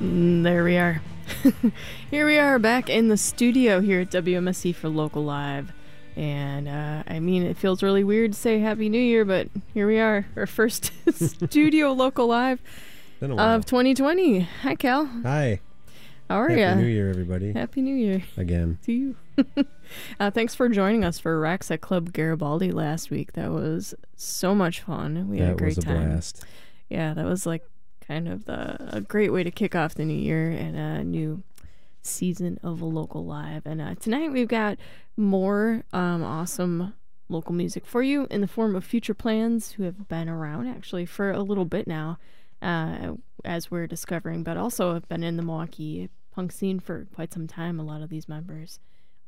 Mm, there we are. here we are back in the studio here at WMSE for Local Live. And uh, I mean, it feels really weird to say Happy New Year, but here we are, our first studio Local Live of 2020. Hi, Cal. Hi. How are Happy you? New Year, everybody. Happy New Year Again. to you. uh, thanks for joining us for Rex at Club Garibaldi last week. That was so much fun. We had a that great was a time. blast. yeah, that was like kind of the a great way to kick off the new year and a new season of a local live. And uh, tonight we've got more um, awesome local music for you in the form of future plans who have been around actually for a little bit now, uh, as we're discovering, but also have been in the Milwaukee punk scene for quite some time. A lot of these members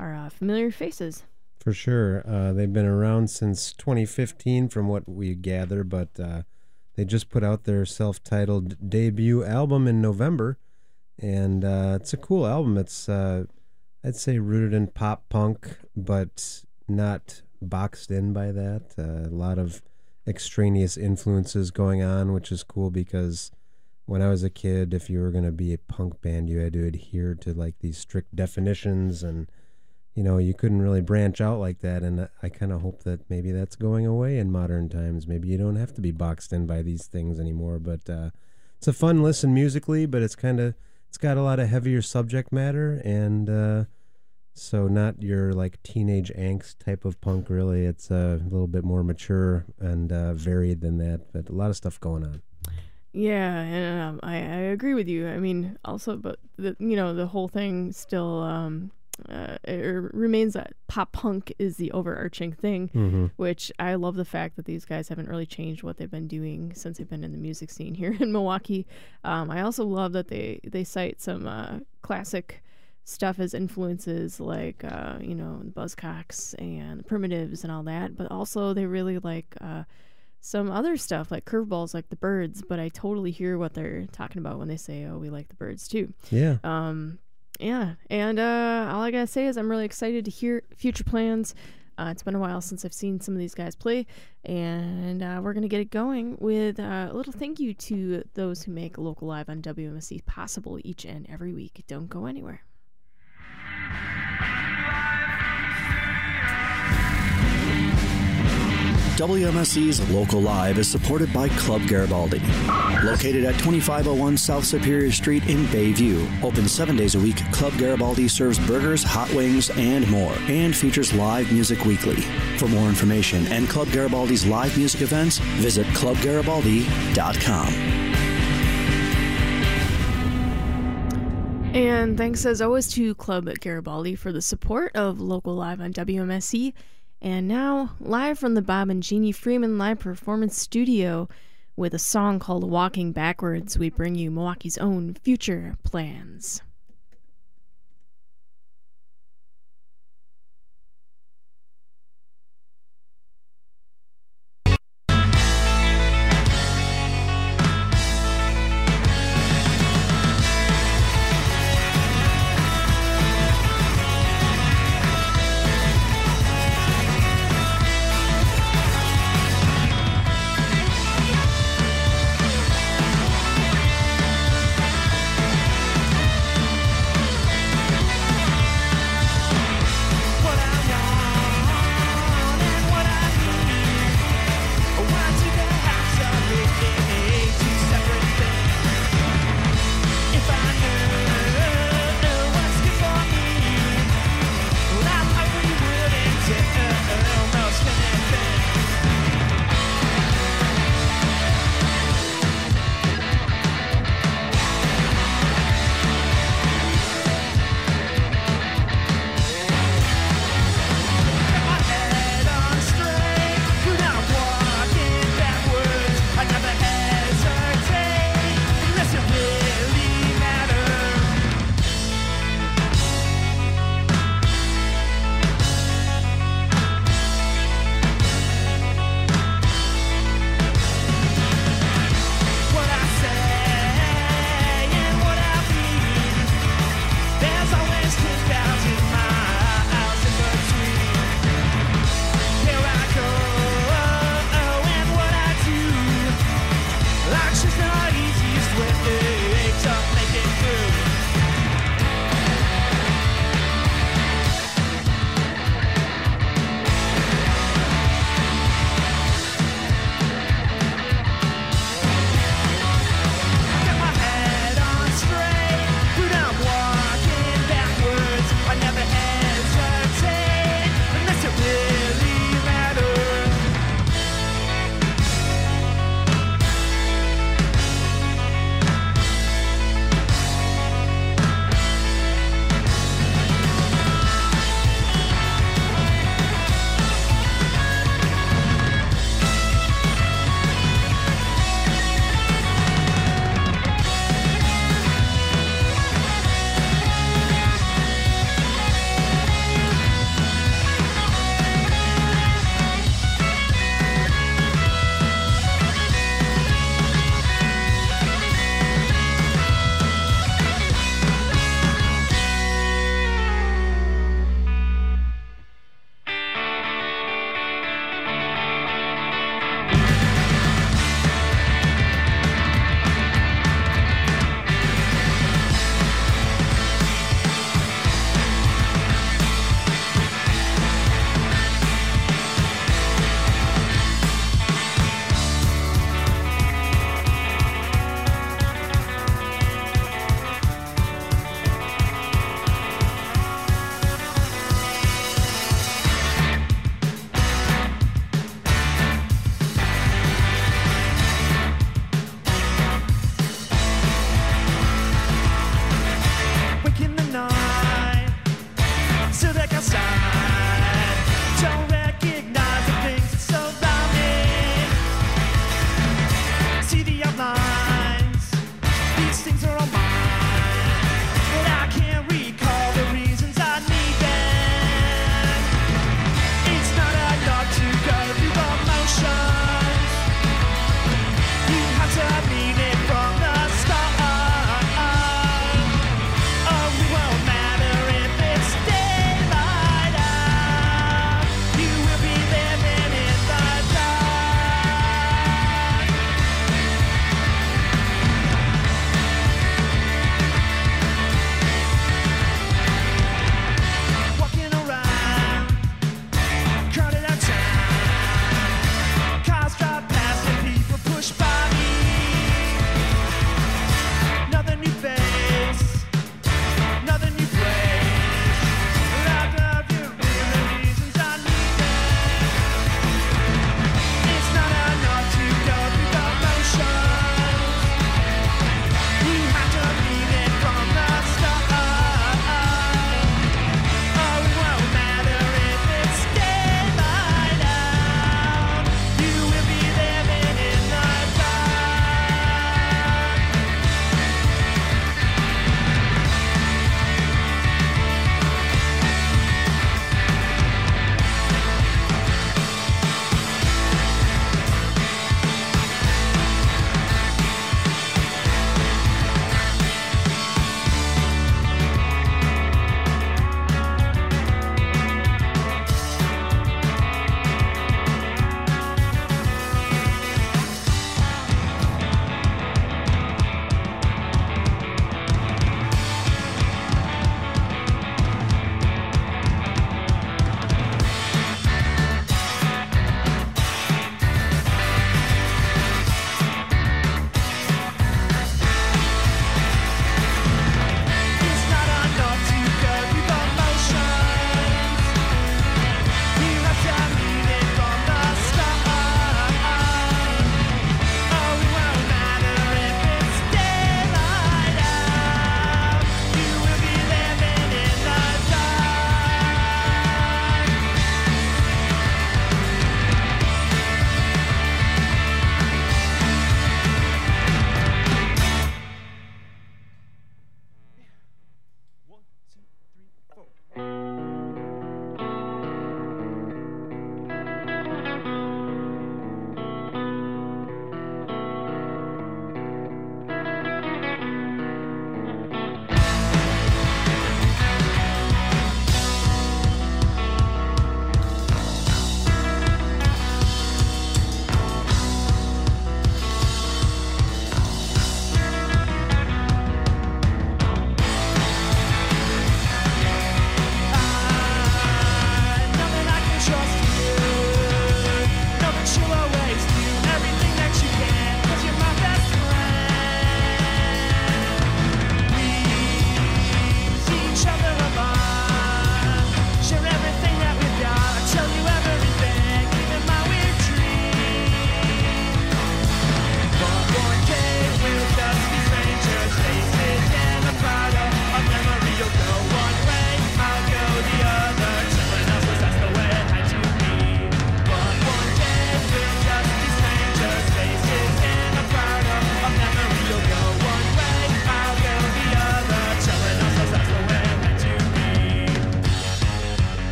are uh, familiar faces. For sure. Uh, they've been around since 2015, from what we gather, but uh, they just put out their self titled debut album in November. And uh, it's a cool album. It's, uh, I'd say, rooted in pop punk, but not boxed in by that. Uh, a lot of extraneous influences going on, which is cool because when I was a kid, if you were going to be a punk band, you had to adhere to like these strict definitions and you know, you couldn't really branch out like that. And I kind of hope that maybe that's going away in modern times. Maybe you don't have to be boxed in by these things anymore. But uh, it's a fun listen musically, but it's kind of it's got a lot of heavier subject matter and uh, so not your like teenage angst type of punk. Really, it's a little bit more mature and uh, varied than that. But a lot of stuff going on. Yeah, and um, I, I agree with you. I mean, also, but the you know the whole thing still um, uh, it remains that pop punk is the overarching thing, Mm-hmm. which I love the fact that these guys haven't really changed what they've been doing since they've been in the music scene here in Milwaukee. Um, I also love that they they cite some uh, classic stuff as influences like uh, you know Buzzcocks and the Primitives and all that, but also they really like. Uh, some other stuff like curveballs like the Byrds but i totally hear what they're talking about when they say oh we like the Byrds too Yeah. um yeah and uh all i gotta say is i'm really excited to hear future plans. Uh, it's been a while since i've seen some of these guys play and uh, we're gonna get it going with uh, a little thank you to those who make local live on wmse possible each and every week. Don't go anywhere WMSE's Local Live is supported by Club Garibaldi. Located at 2501 South Superior Street in Bayview. Open seven days a week, Club Garibaldi serves burgers, hot wings, and more, and features live music weekly. For more information and Club Garibaldi's live music events, visit clubgaribaldi.com. And thanks as always to Club Garibaldi for the support of Local Live on WMSE. And now, live from the Bob and Jeannie Freeman Live Performance Studio with a song called Walking Backwards, we bring you Milwaukee's own future plans.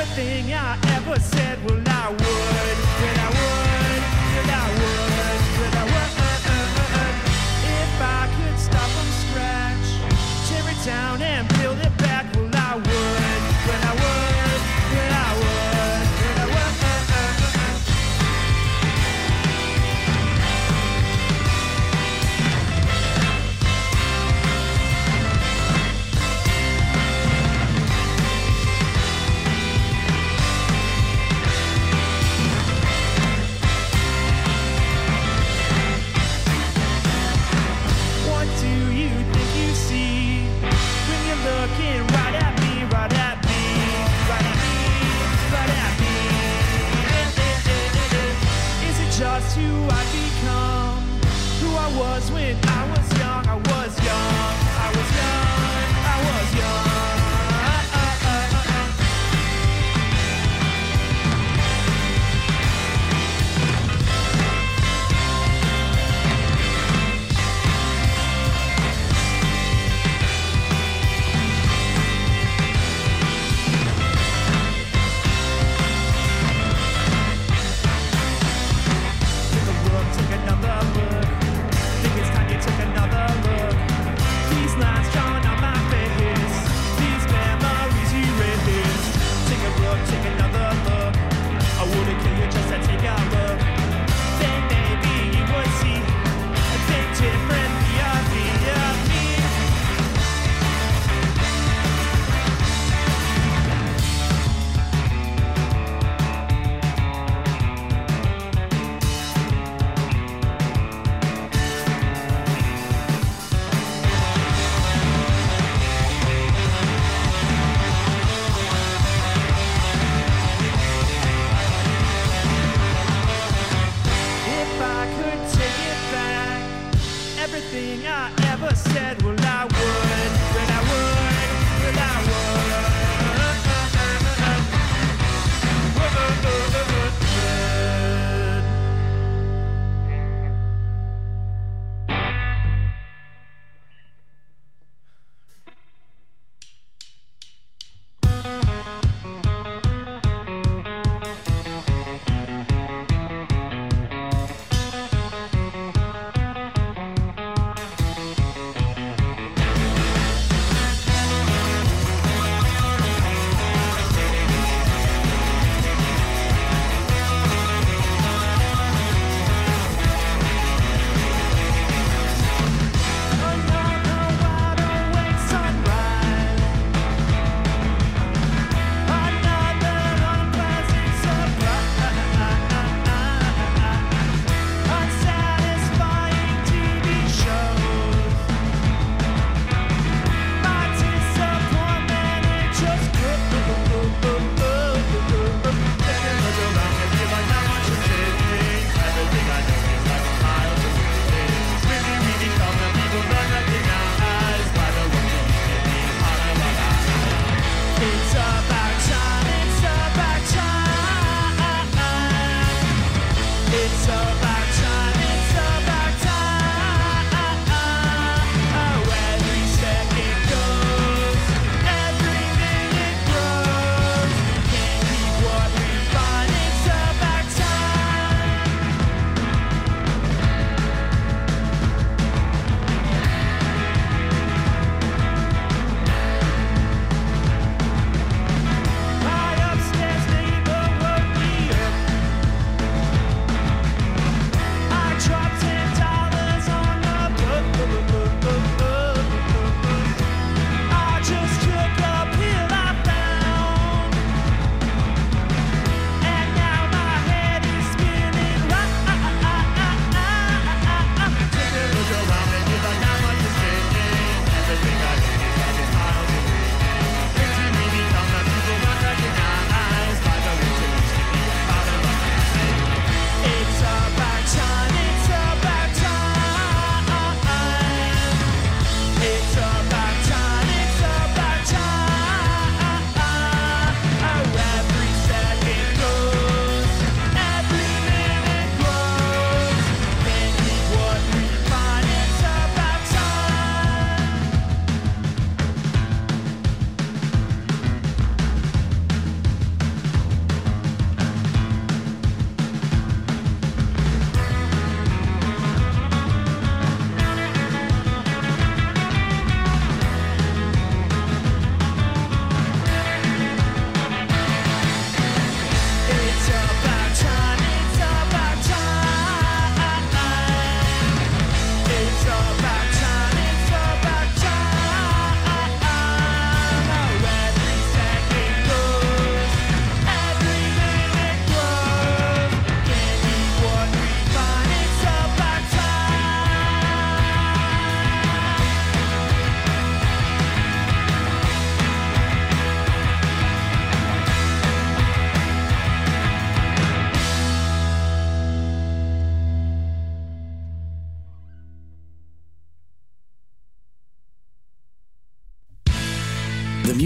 everything I ever said, well, I would, well, I would, well, I would.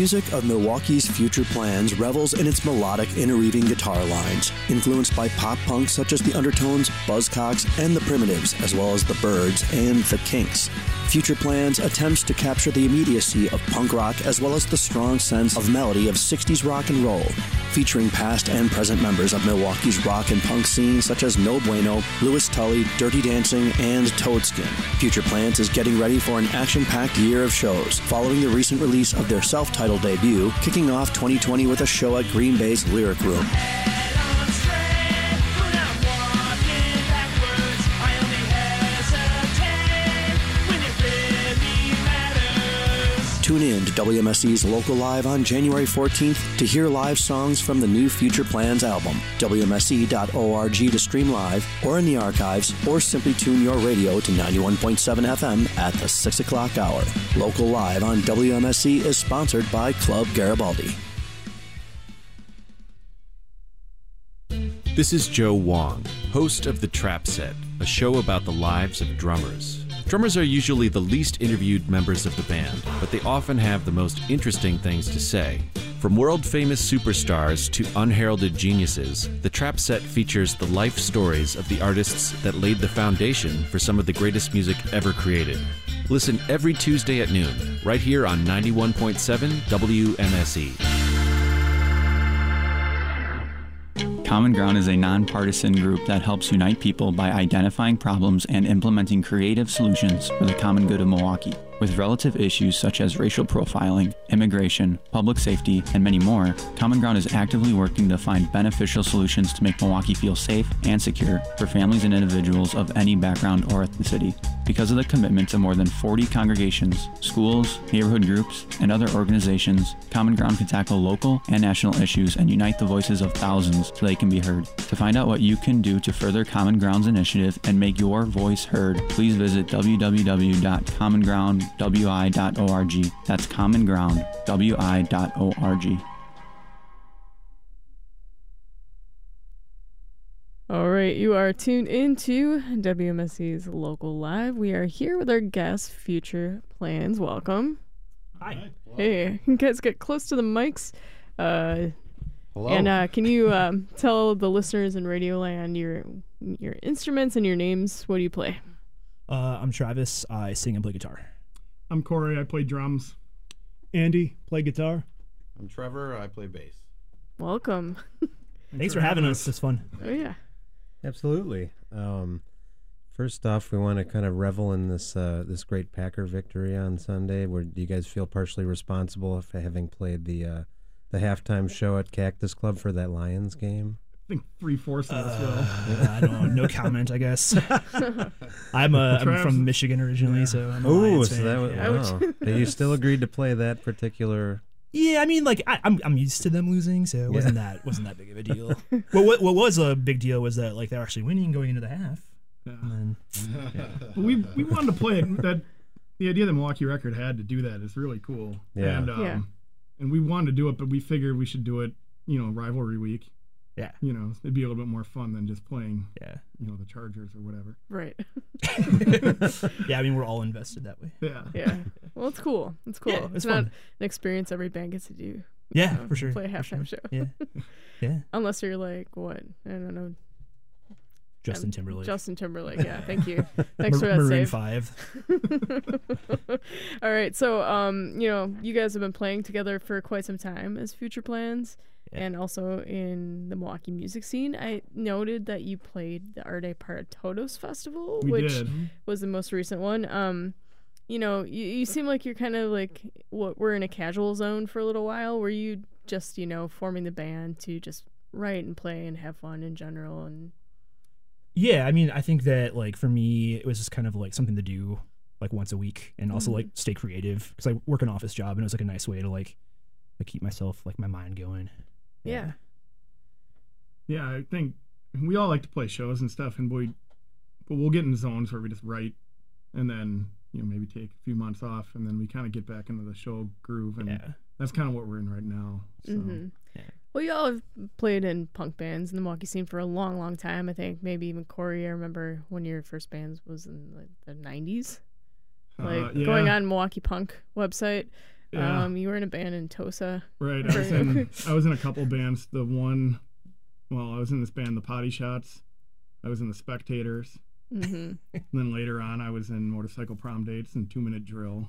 Music of Milwaukee's Future Plans revels in its melodic, interweaving guitar lines, influenced by pop punk such as the Undertones, Buzzcocks, and the Primitives, as well as the Byrds and the Kinks. Future Plans attempts to capture the immediacy of punk rock as well as the strong sense of melody of 60s rock and roll, featuring past and present members of Milwaukee's rock and punk scene such as No Bueno, Louis Tully, Dirty Dancing, and Toadskin. Future Plans is getting ready for an action packed year of shows, following the recent release of their self titled debut, kicking off 2020 with a show at Green Bay's Lyric Room. Tune in to WMSE's Local Live on January 14th to hear live songs from the new Future Plans album. WMSE.org to stream live or in the archives, or simply tune your radio to 91.7 FM at the 6 o'clock hour. Local Live on WMSE is sponsored by Club Garibaldi. This is Joe Wong, host of The Trap Set, a show about the lives of drummers. Drummers are usually the least interviewed members of the band, but they often have the most interesting things to say. From world famous superstars to unheralded geniuses, The Trap Set features the life stories of the artists that laid the foundation for some of the greatest music ever created. Listen every Tuesday at noon, right here on 91.7 WMSE. Common Ground is a nonpartisan group that helps unite people by identifying problems and implementing creative solutions for the common good of Milwaukee. With relative issues such as racial profiling, immigration, public safety, and many more, Common Ground is actively working to find beneficial solutions to make Milwaukee feel safe and secure for families and individuals of any background or ethnicity. Because of the commitment to more than 40 congregations, schools, neighborhood groups, and other organizations, Common Ground can tackle local and national issues and unite the voices of thousands so they can be heard. To find out what you can do to further Common Ground's initiative and make your voice heard, please visit www.commongroundwi.org. That's commongroundwi.org. All right, you are tuned into WMSE's Local Live. We are here with our guest, Future Plans. Welcome. Hi. Hey, you guys get close to the mics. Uh, Hello. and uh, can you um, tell the listeners in Radio Land your your instruments and your names? What do you play? Uh, I'm Travis. I sing and play guitar. I'm Corey. I play drums. Andy, play guitar. I'm Trevor. I play bass. Welcome. Thanks for having us. It's fun. Oh yeah. Absolutely. Um, first off, we want to kind of revel in this uh, this great Packer victory on Sunday. Where do you guys feel partially responsible for having played the uh, the halftime show at Cactus Club for that Lions game? I think three fourths of us will. Uh, I don't know. No comment, I guess. I'm, uh, I'm Travis- from Michigan originally, so I'm a Oh, Lions so fan. that was yeah. wow. But you still agreed to play that particular. Yeah, I mean, like I, I'm I'm used to them losing, so it wasn't that wasn't that big of a deal. well, what what was a big deal was that like they're actually winning going into the half, Yeah. and But we we wanted to play it. That the idea that Milwaukee Record had to do that is really cool. Yeah. And um, Yeah. and we wanted to do it, but we figured we should do it. You know, rivalry week. Yeah, You know, it'd be a little bit more fun than just playing. yeah, You know, the Chargers or whatever. Right. yeah. I mean, we're all invested that way. Yeah. Yeah. Well, it's cool. It's cool. Yeah, it's it's not fun. an experience every band gets to do. Yeah, you know, for sure. Play a halftime sure. show. Yeah, yeah. Unless you're like what? I don't know. Justin um, Timberlake. Justin Timberlake. Yeah. Thank you. Thanks for that Maroon save. Five. All right. So, um, you know, you guys have been playing together for quite some time as Future Plans, Yeah. And also in the Milwaukee music scene. I noted that you played the Arte Para Todos Festival, We which did. was the most recent one. Um, you know, you, you seem like you're kind of like what we're in a casual zone for a little while. Were you just you know forming the band to just write and play and have fun in general and Yeah, I mean, I think that like for me, it was just kind of like something to do like once a week, and also Mhm. like stay creative because I work an office job, and it was like a nice way to like, like keep myself like my mind going. Yeah. Yeah, I think we all like to play shows and stuff, and we, but we'll get in zones where we just write, and then you know maybe take a few months off, and then we kind of get back into the show groove, and Yeah, that's kind of what we're in right now. So hmm Yeah. Well, you all have played in punk bands in the Milwaukee scene for a long, long time. I think maybe even Corey. I remember one of your first bands was in like the '90s, like uh, yeah. going on Milwaukee Punk website. Yeah. Um, you were in a band in Tosa. Right. I was in I was in a couple bands. The one well, I was in this band, the Potty Shots. I was in the Spectators. Mm-hmm. And then later on I was in Motorcycle Prom Dates and Two Minute Drill.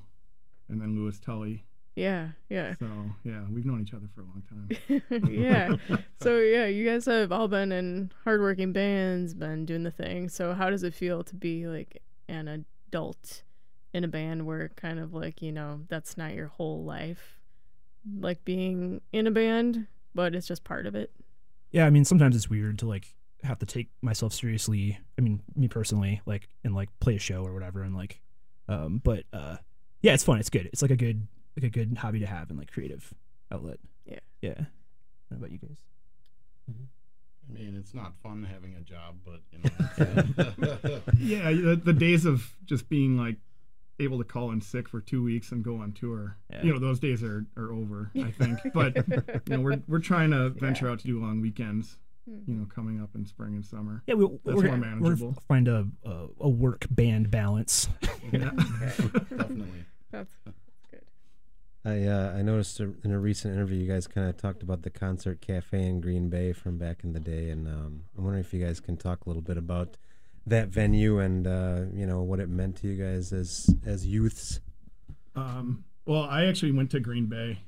And then Louis Tully. Yeah, yeah, So yeah, we've known each other for a long time. yeah. So yeah, you guys have all been in hardworking bands, been doing the thing. So how does it feel to be like an adult in a band where kind of like you know that's not your whole life, like being in a band, but it's just part of it. yeah i mean sometimes it's weird to like have to take myself seriously i mean me personally like and like play a show or whatever and like um but uh yeah it's fun it's good it's like a good like a good hobby to have and like creative outlet Yeah. yeah what about you guys I mean, it's not fun having a job, but you know. yeah, the, the days of just being like able to call in sick for two weeks and go on tour. Yeah. You know, those days are, are over, I think. But you know, we're we're trying to venture out to do long weekends. You know, coming up in spring and summer. yeah we, That's we're, more we're manageable. find a, a a work band balance Yeah. Definitely. That's that's good. I uh, I noticed a- in a recent interview you guys kind of talked about the concert cafe in Green Bay from back in the day, and um, I'm wondering if you guys can talk a little bit about that venue and uh, you know what it meant to you guys as as youths. Um, well, I actually went to Green Bay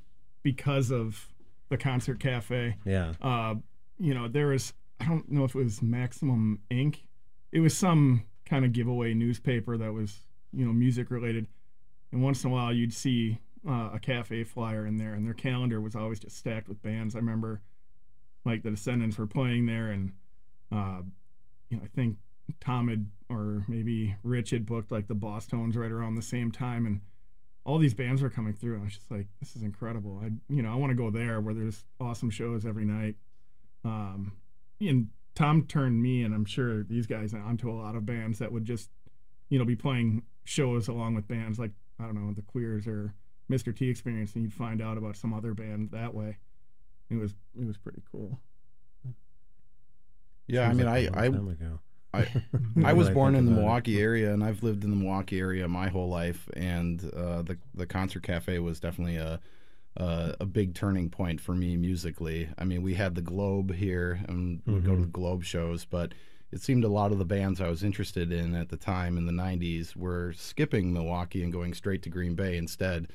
because of the concert cafe. Yeah, uh, you know, there was I don't know if it was Maximum Ink. It was some kind of giveaway newspaper that was you know music related, and once in a while you'd see uh, a cafe flyer in there, and their calendar was always just stacked with bands. I remember like the Descendents were playing there, and uh, you know I think Tom had or maybe Rich had booked like the Bosstones right around the same time, and all these bands were coming through. And I was just like, this is incredible. I you know I want to go there where there's awesome shows every night. Um, and Tom turned me and I'm sure these guys onto a lot of bands that would just, you know, be playing shows along with bands like I don't know the Queers or Mr. T Experience, and you'd find out about some other band that way. It was it was pretty cool. Yeah, I mean, like a I long I time ago. I, I was born in the about it. Milwaukee area, and I've lived in the Milwaukee area my whole life. And uh, the the concert cafe was definitely a, a a big turning point for me musically. I mean, we had the Globe here, and we'd go to the Globe shows, but it seemed a lot of the bands I was interested in at the time in the '90s were skipping Milwaukee and going straight to Green Bay instead.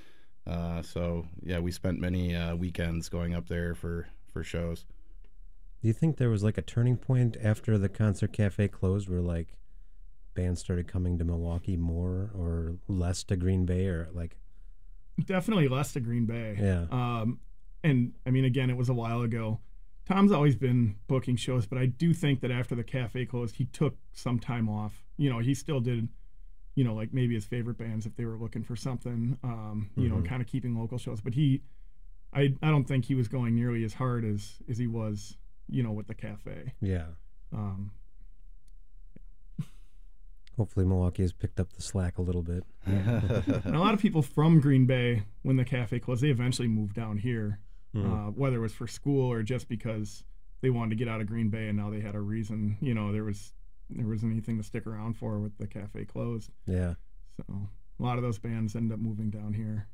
Uh, so yeah, we spent many uh, weekends going up there for for shows. Do you think there was like a turning point after the concert cafe closed, where like bands started coming to Milwaukee more or less to Green Bay, or like Definitely less to Green Bay. yeah, Um, and I mean, again, it was a while ago. Tom's always been booking shows, but I do think that after the cafe closed, he took some time off. You know, he still did, you know, like maybe his favorite bands if they were looking for something, um, you know, Mhm. kind of keeping local shows. But he, I, I don't think he was going nearly as hard as as he was, you know, with the cafe. yeah. Um, Hopefully, Milwaukee has picked up the slack a little bit. and a lot of people from Green Bay, when the cafe closed, they eventually moved down here. Hmm. uh, whether it was for school or just because they wanted to get out of Green Bay and now they had a reason. You know, there was there wasn't anything to stick around for with the cafe closed. Yeah, So a lot of those bands end up moving down here.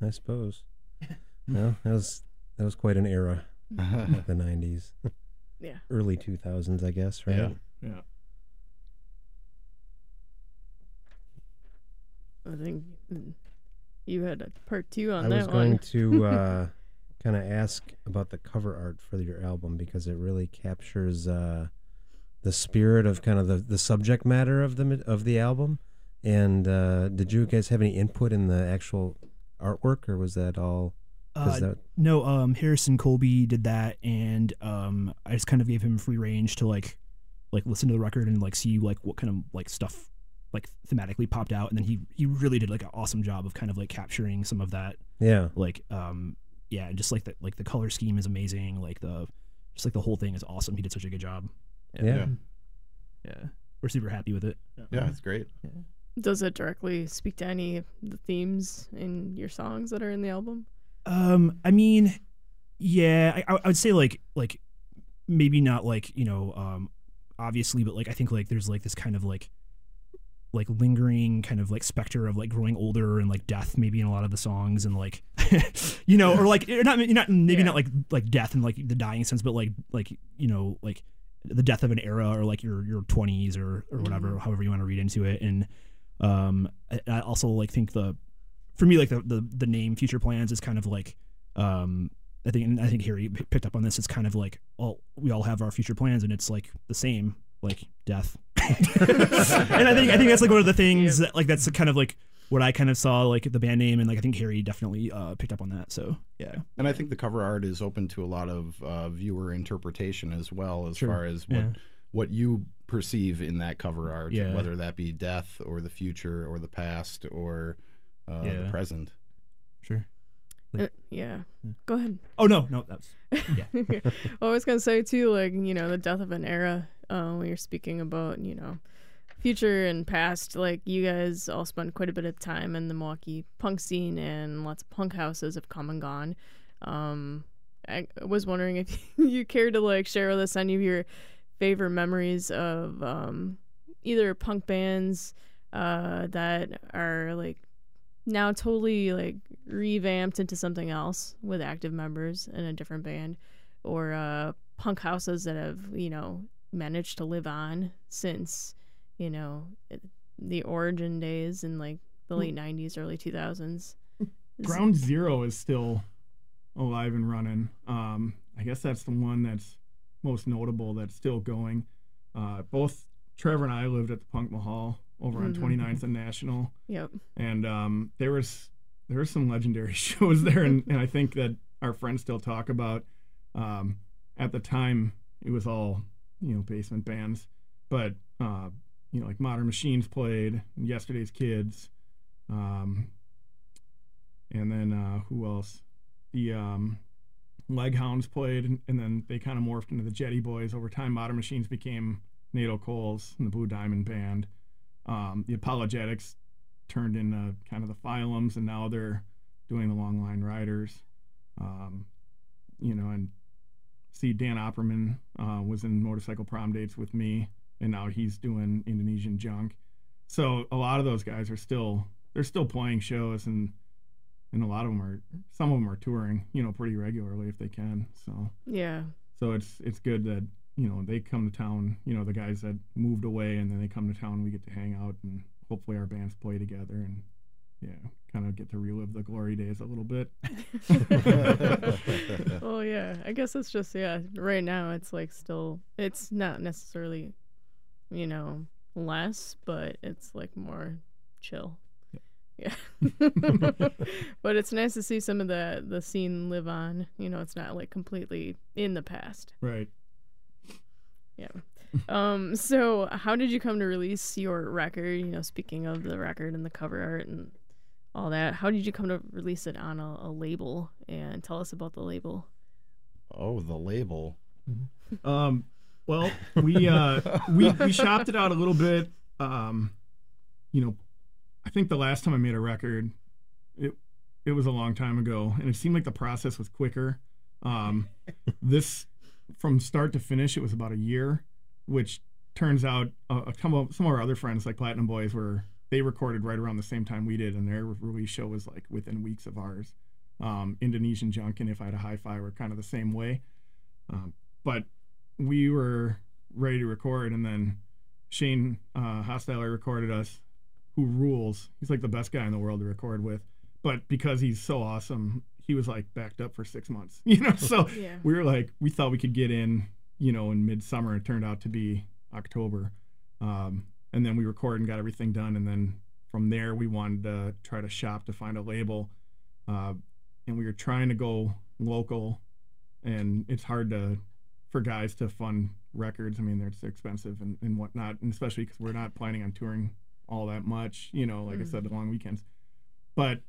I suppose. well, that was that was quite an era, the '90s, Yeah. early 2000s, I guess. Right? Yeah. Yeah. I think you had a part two on that one. I that was going one. to uh, kind of ask about the cover art for your album because it really captures uh, the spirit of kind of the, the subject matter of the of the album. And uh, did you guys have any input in the actual artwork, or was that all? Uh, that no, um, Harrison Colby did that, and um, I just kind of gave him free range to like, like listen to the record and like see like what kind of like stuff like thematically popped out, and then he he really did like an awesome job of kind of like capturing some of that, yeah? like um, yeah, and just like the like the color scheme is amazing, like the just like the whole thing is awesome. He did such a good job. Yeah. yeah, we're super happy with it. yeah, it's great. Does it directly speak to any of the themes in your songs that are in the album? Um, I mean, yeah, I, I would say like like maybe not like you know um obviously, but like I think like there's like this kind of like like lingering kind of like specter of like growing older and like death maybe in a lot of the songs and like you know or like not not maybe Yeah. not like like death in like the dying sense but like like you know like the death of an era or like your your 20s or or whatever however you want to read into it and um I, I also like think the for me like the, the the name future plans is kind of like um I think and I think Harry picked up on this. It's kind of like all we all have our future plans, and it's like the same, like death. and I think I think that's like one of the things that like that's kind of like what I kind of saw like the band name, and like I think Harry definitely uh, picked up on that. So yeah, And I think the cover art is open to a lot of uh, viewer interpretation as well, as Sure. far as what Yeah. what you perceive in that cover art, Yeah. whether that be death or the future or the past or uh, the present. sure. Uh, yeah. Go ahead. Oh no, no, that's yeah. well, I was gonna say too, like you know, the death of an era. Uh, when you're speaking about you know, future and past, like you guys all spent quite a bit of time in the Milwaukee punk scene, and lots of punk houses have come and gone. Um, I was wondering if you cared to like share with us any of your favorite memories of um, either punk bands uh, that are like now totally like revamped into something else with active members in a different band or uh punk houses that have you know managed to live on since you know the origin days in like the late 90s early 2000s Ground Zero is still alive and running. Um, I guess that's the one that's most notable that's still going. Uh, both Trevor and I lived at the Punk Mahal over on Mhm. 29th and National, yep and um, there was there were some legendary shows there, and, and I think that our friends still talk about. Um, at the time, it was all you know basement bands, but uh, you know like Modern Machines played, Yesterday's Kids, um, and then uh, who else? The um, Leghounds played, and, and then they kind of morphed into the Jetty Boys. Over time, Modern Machines became NATO Coles and the Blue Diamond Band. Um, the Apologetics turned into kind of the Phylums, and now they're doing the Long Line Riders. Um, you know, and see Dan Opperman uh, was in Motorcycle Prom Dates with me, and now he's doing Indonesian Junk. So a lot of those guys are still they're still playing shows, and and a lot of them are some of them are touring, you know, pretty regularly if they can. So yeah so it's it's good that you know they come to town. You know, the guys that moved away and then they come to town, we get to hang out and hopefully our bands play together and yeah, kind of get to relive the glory days a little bit. oh yeah i guess it's just yeah right now it's like still it's not necessarily you know less but it's like more chill yeah but it's nice to see some of the the scene live on you know it's not like completely in the past Right. Yeah um so how did you come to release your record you know speaking of the record and the cover art and all that how did you come to release it on a, a label and tell us about the label Oh, the label. Um, well, we uh, we we shopped it out a little bit. Um, you know, I think the last time I made a record, it it was a long time ago, and it seemed like the process was quicker. Um, this from start to finish, it was about a year, which turns out uh, a couple some of our other friends like Platinum Boys were they recorded right around the same time we did, and their release show was like within weeks of ours. Um, Indonesian Junk and If I Had a Hi-Fi were kind of the same way. Um, but we were ready to record, and then Shane uh, Hostile recorded us, who rules. He's like the best guy in the world to record with. But because he's so awesome, he was like backed up for six months, you know. So Yeah. we were like, we thought we could get in, you know, in midsummer. It turned out to be October, um, and then we recorded and got everything done, and then from there we wanted to try to shop to find a label, uh, and we were trying to go local and it's hard to for guys to fund records. I mean, they're expensive and, and whatnot, and especially because we're not planning on touring all that much. You know, like I said, the long weekends. But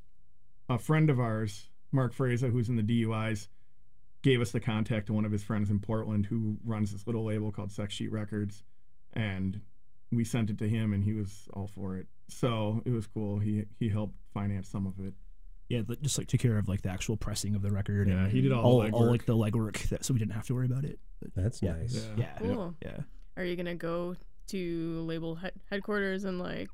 a friend of ours, Mark Fraser, who's in the DUIs, gave us the contact to one of his friends in Portland who runs this little label called Sex Sheet Records, and we sent it to him, and he was all for it. So it was cool. He he helped finance some of it. yeah, just like took care of like the actual pressing of the record. Yeah, and he did all, all, the all legwork. like the legwork, that, so we didn't have to worry about it. But, That's yeah. nice. Yeah. Yeah, Cool. yeah. Are you gonna go to label head- headquarters and like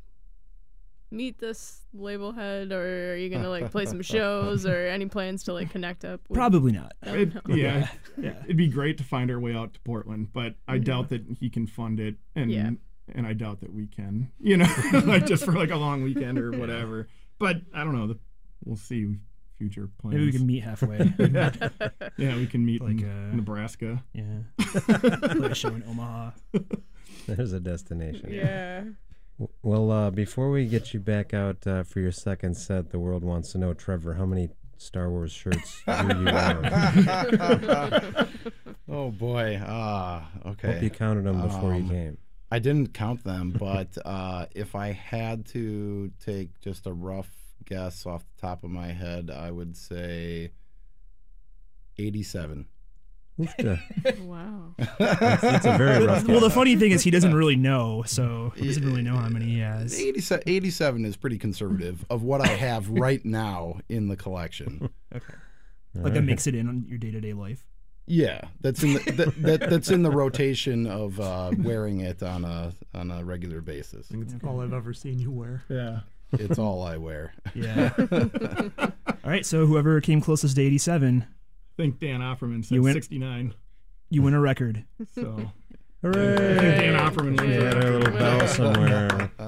meet this label head, or are you gonna like play some shows, or any plans to like connect up? With Probably not. It, No. yeah, Yeah. it'd be great to find our way out to Portland, but I doubt that he can fund it, and Yeah. and I doubt that we can, you know, like just for like a long weekend or whatever. But I don't know. The, we'll see future plans. Maybe we can meet halfway. yeah, we can meet Like, in uh, Nebraska. yeah. Play a show in Omaha. There's a destination. Yeah. W- Well, uh, before we get you back out uh, for your second set, the world wants to know, Trevor, how many Star Wars shirts do you own? Oh boy. Ah, okay. Hope you counted them before you Um, came. I didn't count them, but uh, if I had to take just a rough guess off the top of my head, I would say 87. Oofta. Wow. That's, that's a very rough. Well, the funny thing is he doesn't really know, so he doesn't really know how many he has. 87, 87 is pretty conservative of what I have right now in the collection. Okay. Like that makes it in on your day to day life. Yeah, that's in the, that, that, that's in the rotation of uh, wearing it on a on a regular basis. I think it's all I've ever seen you wear. Yeah. It's all I wear. Yeah. All right, so whoever came closest to 87, I think Dan Offerman said You win- 69. you win a record. So Hooray! Dan Offerman wins We the had our record. little bell somewhere.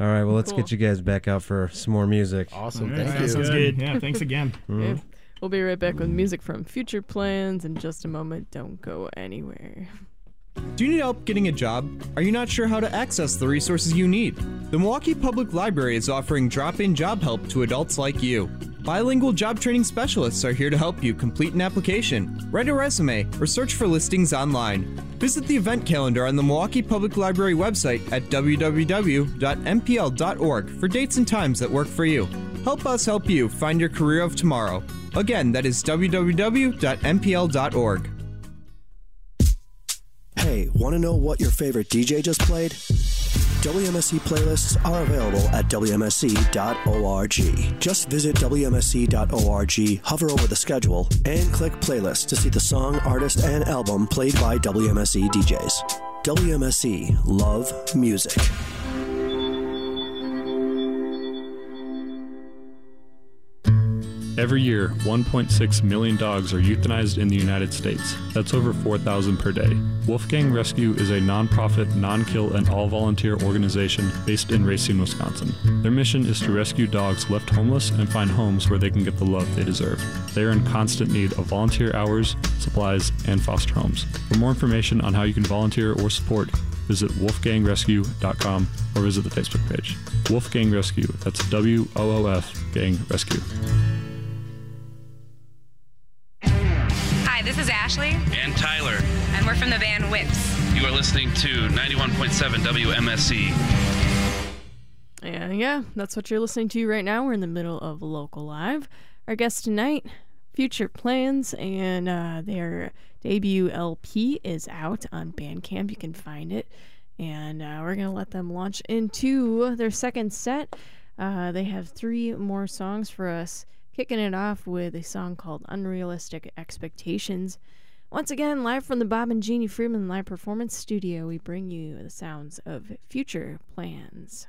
All right, well, let's Cool. get you guys back out for some more music. Awesome, All right, thank you. sounds Good. good. Yeah, thanks again. Mhm. Okay. We'll be right back with music from Future Plans in just a moment. Don't go anywhere. Do you need help getting a job? Are you not sure how to access the resources you need? The Milwaukee Public Library is offering drop in job help to adults like you. Bilingual job training specialists are here to help you complete an application, write a resume, or search for listings online. Visit the event calendar on the Milwaukee Public Library website at www.mpl.org for dates and times that work for you. Help us help you find your career of tomorrow. Again, that is www.mpl.org. Hey, want to know what your favorite DJ just played? WMSE playlists are available at WMSE.org. Just visit WMSE.org, hover over the schedule, and click playlist to see the song, artist, and album played by WMSE DJs. WMSE Love Music. Every year, 1.6 million dogs are euthanized in the United States. That's over 4,000 per day. Woofgang Rescue is a nonprofit, non kill, and all volunteer organization based in Racine, Wisconsin. Their mission is to rescue dogs left homeless and find homes where they can get the love they deserve. They are in constant need of volunteer hours, supplies, and foster homes. For more information on how you can volunteer or support, visit woofgangrescue.com or visit the Facebook page. Woofgang Rescue, that's W O O F Gang Rescue. This is Ashley, and Tyler. and we're from the band Whips. You are listening to 91.7 WMSE. And yeah, that's what you're listening to right now. We're in the middle of Local Live. Our guest tonight, Future Plans, and uh, their debut LP is out on Bandcamp. You can find it. And uh, we're going to let them launch into their second set. Uh, they have three more songs for us, kicking it off with a song called Unrealistic Expectations. Once again, live from the Bob and Jeannie Friedman Live Performance Studio, we bring you the sounds of Future Plans.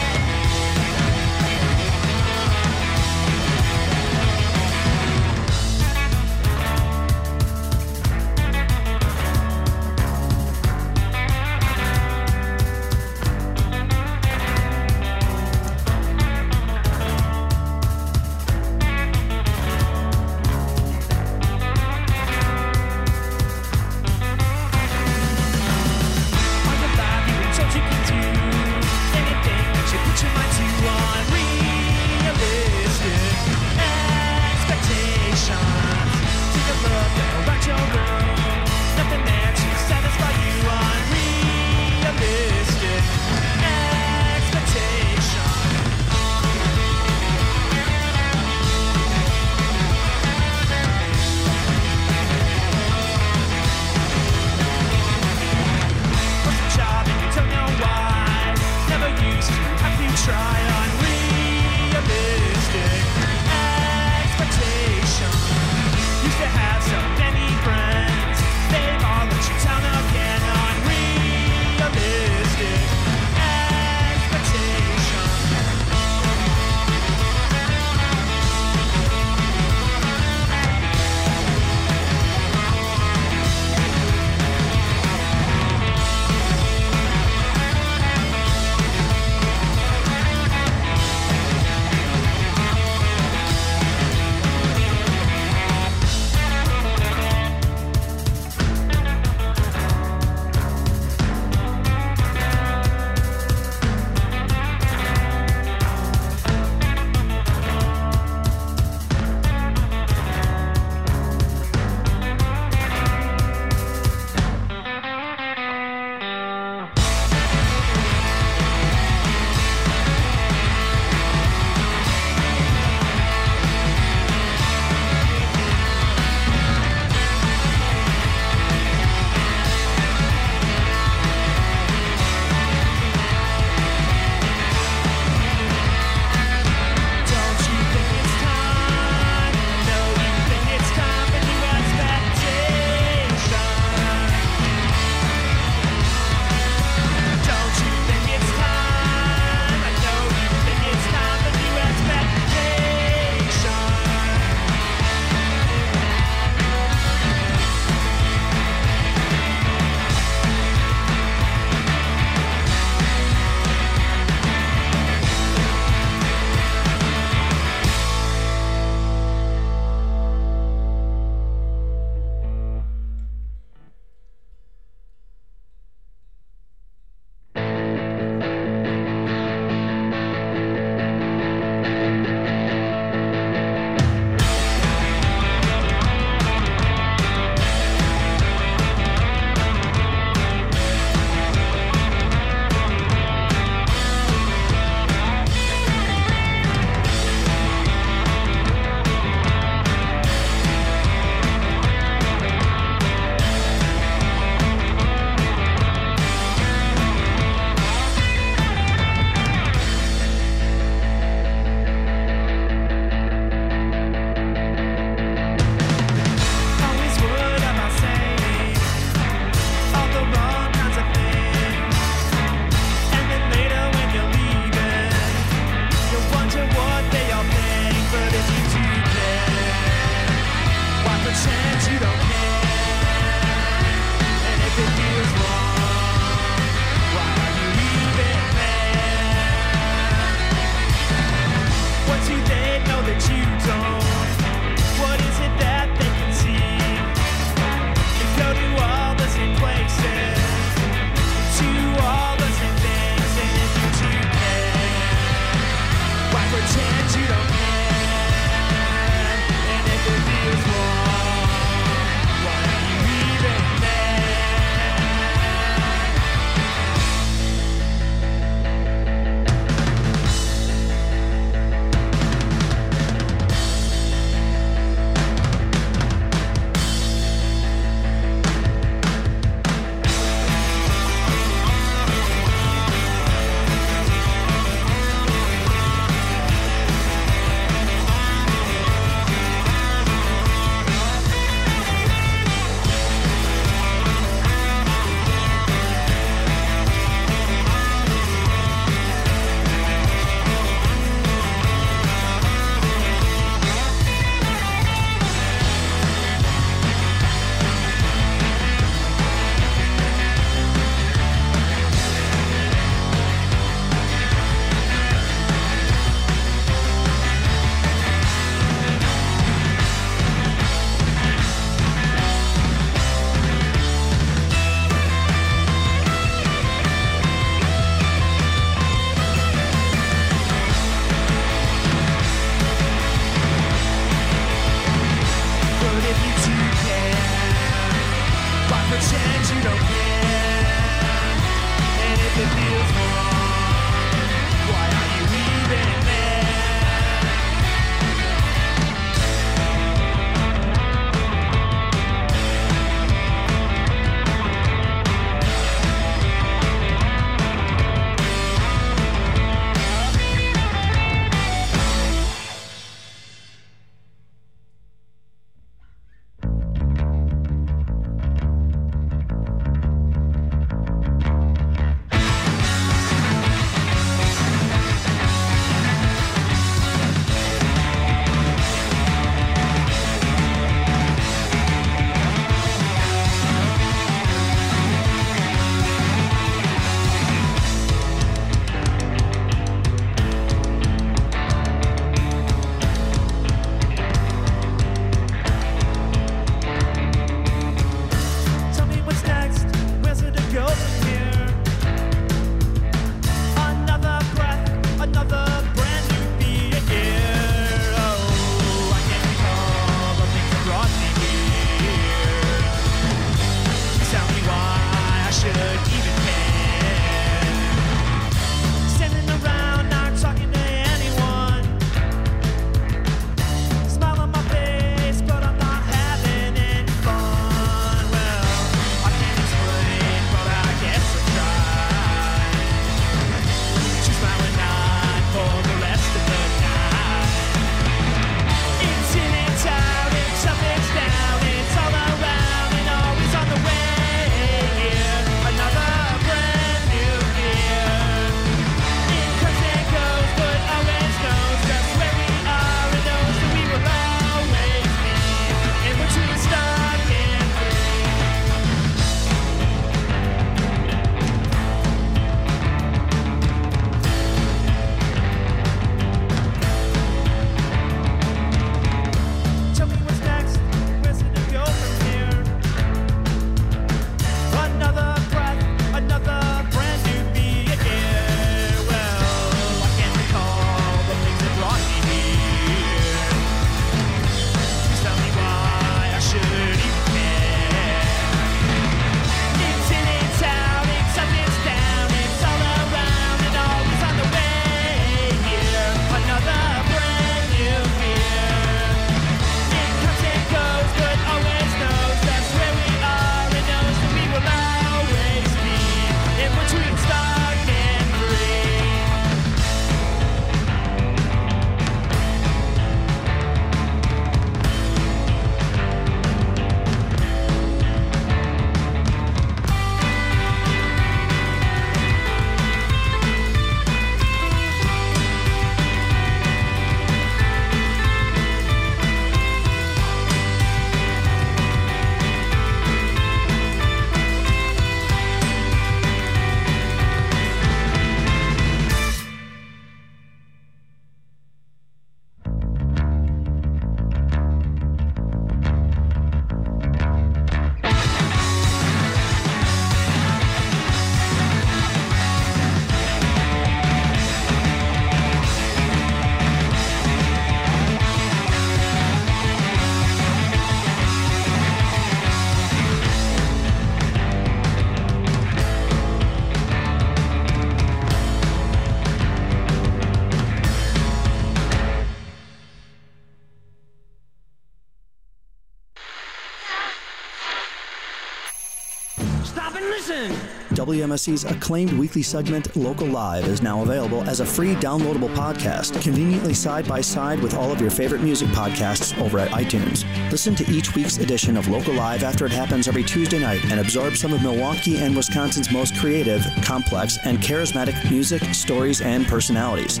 WMSE's acclaimed weekly segment, Local Live, is now available as a free downloadable podcast, conveniently side by side with all of your favorite music podcasts over at iTunes. Listen to each week's edition of Local Live after it happens every Tuesday night and absorb some of Milwaukee and Wisconsin's most creative, complex, and charismatic music, stories, and personalities.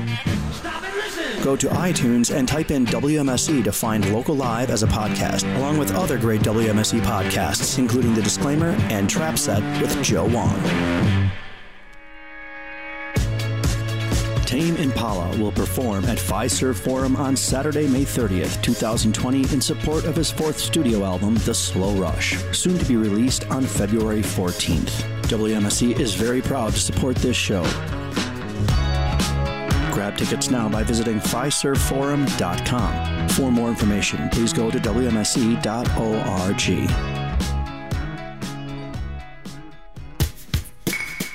Go to iTunes and type in WMSE to find Local Live as a podcast, along with other great WMSE podcasts, including The Disclaimer and Trap Set with Joe Wong. Tame Impala will perform at Fiserv Forum on Saturday, May 30th, 2020, in support of his fourth studio album, The Slow Rush, soon to be released on February 14th. WMSE is very proud to support this show. Grab tickets now by visiting FiservForum.com. For more information, please go to WMSE.org.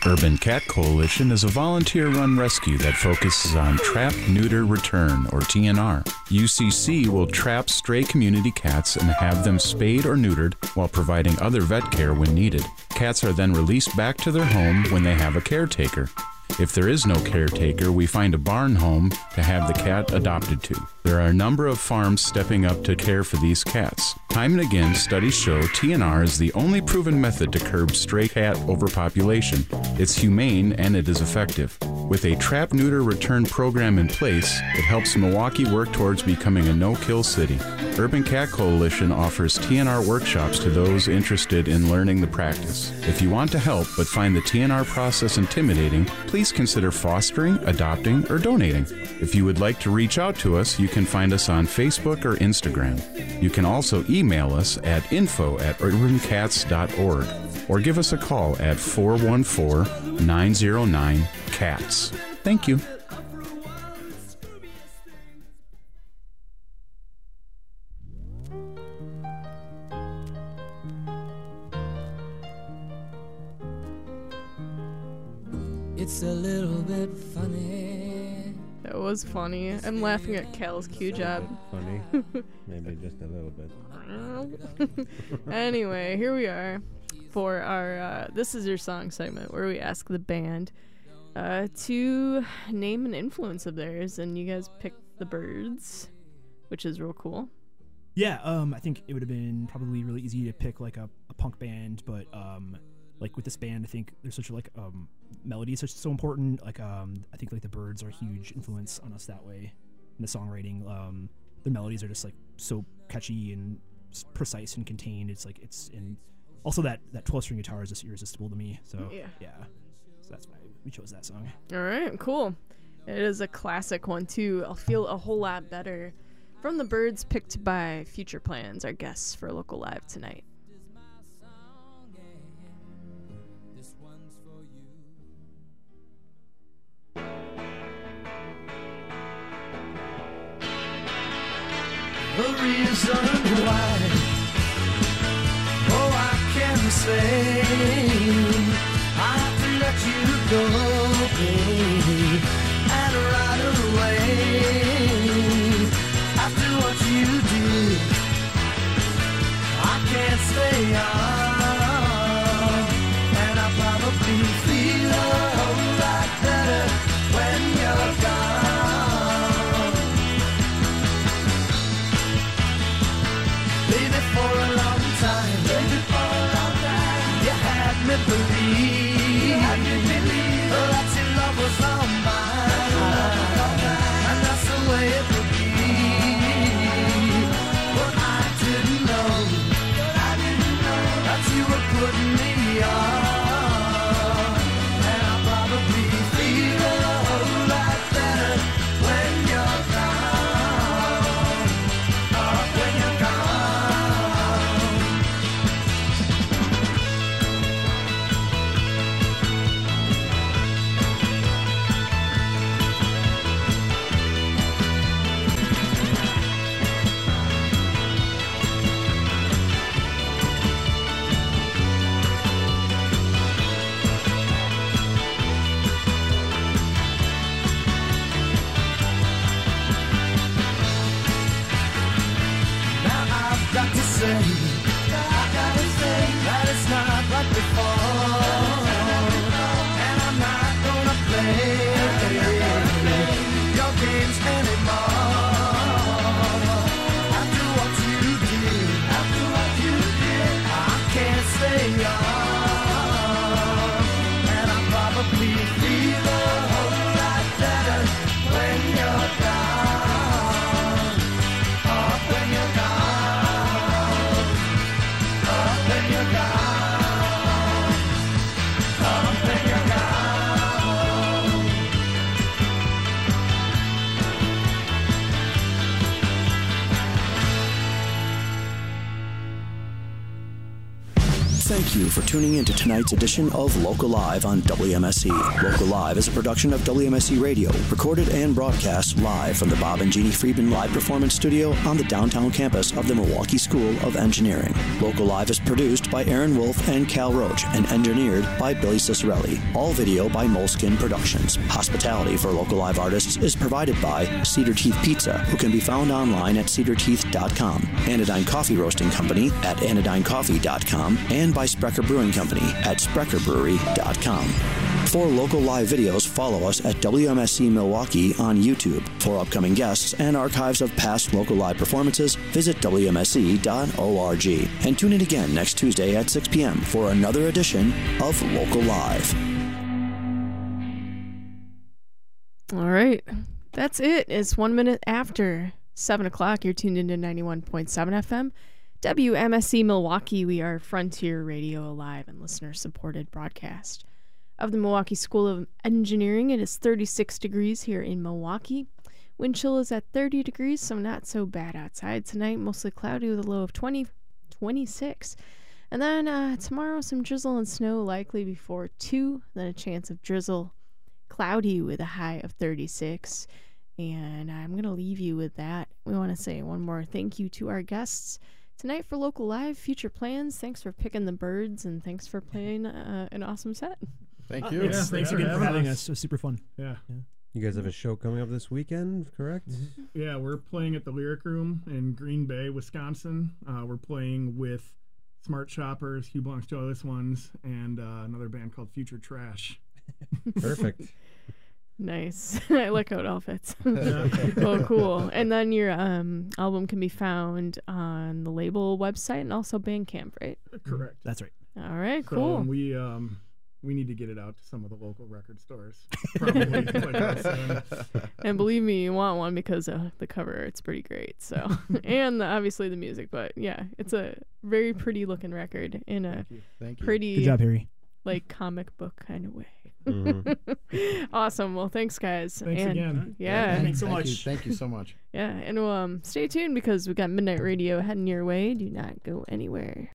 Urban Cat Coalition is a volunteer run rescue that focuses on trap, neuter, return, or TNR. UCC will trap stray community cats and have them spayed or neutered while providing other vet care when needed. Cats are then released back to their home when they have a caretaker. If there is no caretaker, we find a barn home to have the cat adopted to. There are a number of farms stepping up to care for these cats. Time and again, studies show TNR is the only proven method to curb stray cat overpopulation. It's humane and it is effective. With a trap neuter return program in place, it helps Milwaukee work towards becoming a no kill city. Urban Cat Coalition offers TNR workshops to those interested in learning the practice. If you want to help but find the TNR process intimidating, please consider fostering, adopting, or donating. If you would like to reach out to us, you can find us on Facebook or Instagram. You can also email us at info at urbancats.org or give us a call at 414 909 CATS. Thank you. It's a little bit funny. That was funny. I'm laughing at Cal's cue job. Funny. Maybe just a little bit. anyway, here we are for our uh, This Is Your Song segment where we ask the band uh, to name an influence of theirs, and you guys picked the Byrds, which is real cool. Yeah, um, I think it would have been probably really easy to pick like a, a punk band, but um, like with this band, I think there's such a like um melodies are so important. Like um, I think like the Byrds are a huge influence on us that way in the songwriting. Um, the melodies are just like so catchy and precise and contained. It's like it's and also that that 12 string guitar is just irresistible to me. So Yeah. yeah, so that's why we chose that song. All right, cool. It is a classic one too. I'll feel a whole lot better. From the Byrds picked by Future Plans, our guests for Local Live tonight. Reason why, oh, I can say I have to let you go, and right away. After what you did, I can't stay on, for tuning in to tonight's edition of Local Live on WMSE. Local Live is a production of WMSE Radio, recorded and broadcast live from the Bob and Jeannie Friedman Live Performance Studio on the downtown campus of the Milwaukee School of Engineering. Local Live is produced by Aaron Wolf and Cal Roach and engineered by Billy Cicerelli. All video by Moleskin Productions. Hospitality for Local Live artists is provided by Cedar Teeth Pizza, who can be found online at cedarteeth.com, Anodyne Coffee Roasting Company at anodynecoffee.com, and by Sprecher Brewing Company at sprecherbrewery.com. For local live videos, follow us at WMSE Milwaukee on YouTube. For upcoming guests and archives of past local live performances, visit WMSE.org. And tune in again next Tuesday at 6 p.m. for another edition of Local Live. All right. That's it. It's one minute after 7 o'clock. You're tuned into 91.7 FM. WMSE Milwaukee. We are Frontier Radio, a live and listener supported broadcast of the Milwaukee School of Engineering. It is 36 degrees here in Milwaukee. Wind chill is at 30 degrees, so not so bad outside tonight. Mostly cloudy with a low of 20, 26. And then uh, tomorrow, some drizzle and snow likely before 2. Then a chance of drizzle, cloudy with a high of 36. And I'm going to leave you with that. We want to say one more thank you to our guests tonight for Local Live, Future Plans. Thanks for picking the Byrds and thanks for playing uh, an awesome set. Thank Uh, you. yeah, Thanks thanks again for for having having us. us. It was super fun. Yeah. You guys have a show coming up this weekend, correct? Yeah, we're playing at the Lyric Room in Green Bay, Wisconsin. Uh, we're playing with Smart Shoppers, Hugh Blanc's Joyless Ones, and uh, another band called Future Trash. Perfect. Nice. I like how it all fits. Oh, cool. And then your um, album can be found on the label website and also Bandcamp, right? Correct. That's right. All right, So, cool. and we um, we need to get it out to some of the local record stores. Probably like and believe me, you want one because of the cover. It's pretty great. So, and the, obviously the music, but yeah, it's a very pretty looking record in a Thank you. pretty Good job, Harry. like comic book kind of way. Mhm. awesome. Well, thanks guys. Thanks and, again. Yeah. Thanks so Thank much. You, thank you so much. Yeah, and um, stay tuned because we got Midnight Radio heading your way. Do not go anywhere.